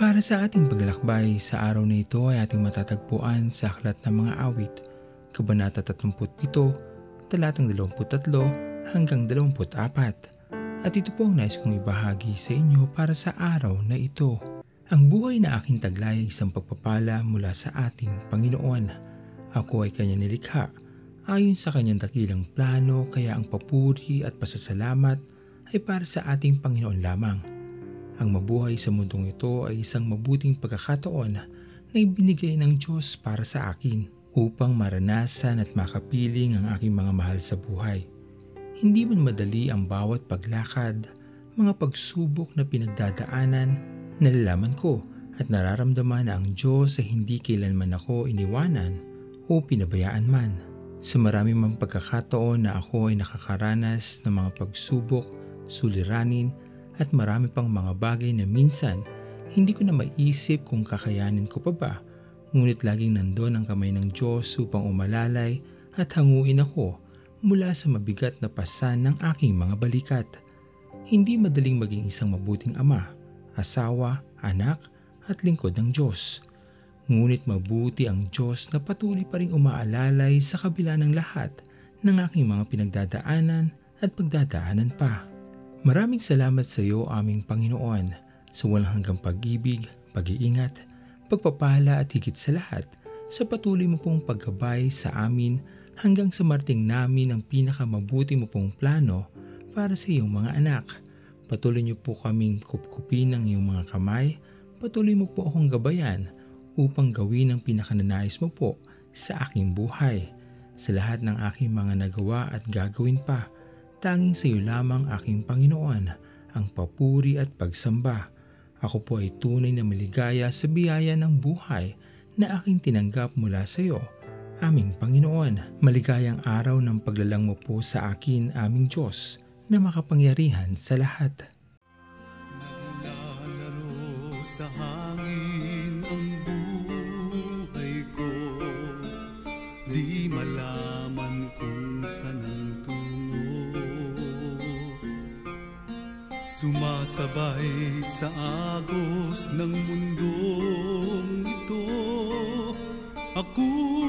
Para sa ating paglalakbay sa araw na ito ay ating matatagpuan sa Aklat ng Mga Awit, Kabanata 37, talatang 23 hanggang 24. At ito po ang nais kong ibahagi sa inyo para sa araw na ito. Ang buhay na aking taglay ay isang pagpapala mula sa ating Panginoon. Ako ay kanya nilikha. Ayon sa kanyang dakilang plano kaya ang papuri at pasasalamat ay para sa ating Panginoon lamang. Ang mabuhay sa mundong ito ay isang mabuting pagkakataon na ibinigay ng Diyos para sa akin upang maranasan at makapiling ang aking mga mahal sa buhay. Hindi man madali ang bawat paglakad, mga pagsubok na pinagdadaanan, nalalaman ko at nararamdaman na ang Diyos ay hindi kailanman ako iniwanan o pinabayaan man. Sa marami mang pagkakataon na ako ay nakakaranas ng mga pagsubok, suliranin at marami pang mga bagay na minsan hindi ko na maisip kung kakayanin ko pa ba. Ngunit laging nandun ang kamay ng Diyos upang umalalay at hanguin ako mula sa mabigat na pasan ng aking mga balikat. Hindi madaling maging isang mabuting ama, asawa, anak at lingkod ng Diyos. Ngunit mabuti ang Diyos na patuloy pa rin umaalalay sa kabila ng lahat ng aking mga pinagdadaanan at pagdadaanan pa. Maraming salamat sa iyo aming Panginoon sa walang hanggang pag-ibig, pag-iingat, pagpapala at higit sa lahat sa patuloy mo pong paggabay sa amin hanggang sa marting namin ang pinakamabuti mo pong plano para sa iyong mga anak. Patuloy niyo po kaming kupkupin ng iyong mga kamay, patuloy mo po akong gabayan upang gawin ang pinakananais mo po sa aking buhay. Sa lahat ng aking mga nagawa at gagawin pa, Tanging sa iyo lamang aking Panginoon ang papuri at pagsamba. Ako po ay tunay na maligaya sa biyaya ng buhay na aking tinanggap mula sa iyo. Aming Panginoon, maligayang araw ng paglalang mo po sa akin, aming Diyos, na makapangyarihan sa lahat. Naglalaro sa hangin Sumasabay sa agos ng mundong ito. Ako'y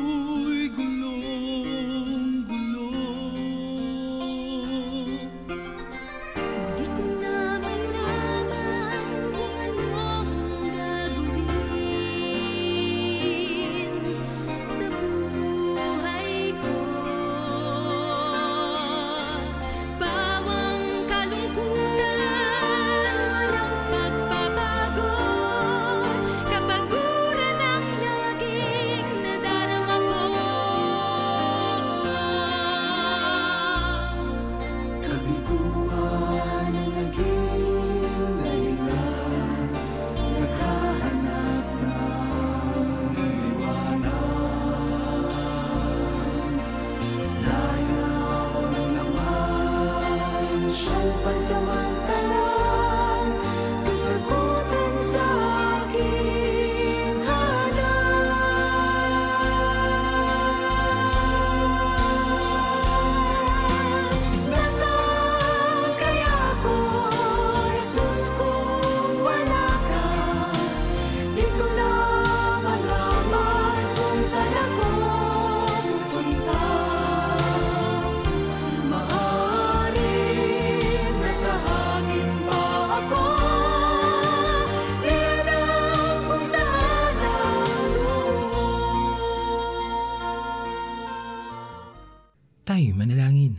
Tayo manalangin.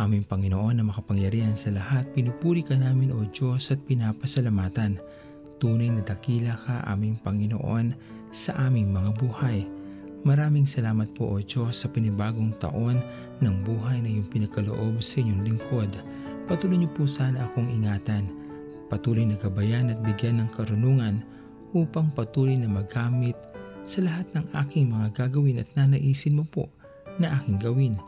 Aming Panginoon na makapangyarihan sa lahat, pinupuri ka namin o Diyos at pinapasalamatan. Tunay na dakila ka aming Panginoon sa aming mga buhay. Maraming salamat po o Diyos sa pinibagong taon ng buhay na iyong pinakaloob sa inyong lingkod. Patuloy niyo po sana akong ingatan. Patuloy na gabayan at bigyan ng karunungan upang patuloy na magamit sa lahat ng aking mga gagawin at nanaisin mo po na aking gawin.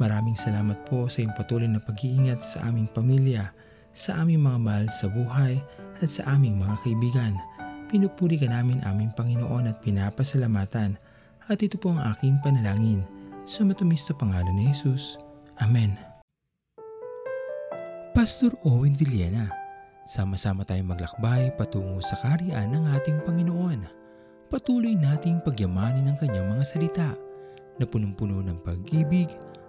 Maraming salamat po sa iyong patuloy na pag-iingat sa aming pamilya, sa aming mga mahal sa buhay at sa aming mga kaibigan. Pinupuri ka namin aming Panginoon at pinapasalamatan at ito po ang aking panalangin sa matumisto pangalan ni Jesus. Amen. Pastor Owen Villena, Sama-sama tayong maglakbay patungo sa kariyan ng ating Panginoon. Patuloy nating pagyamanin ang kanyang mga salita na punong-puno ng pag-ibig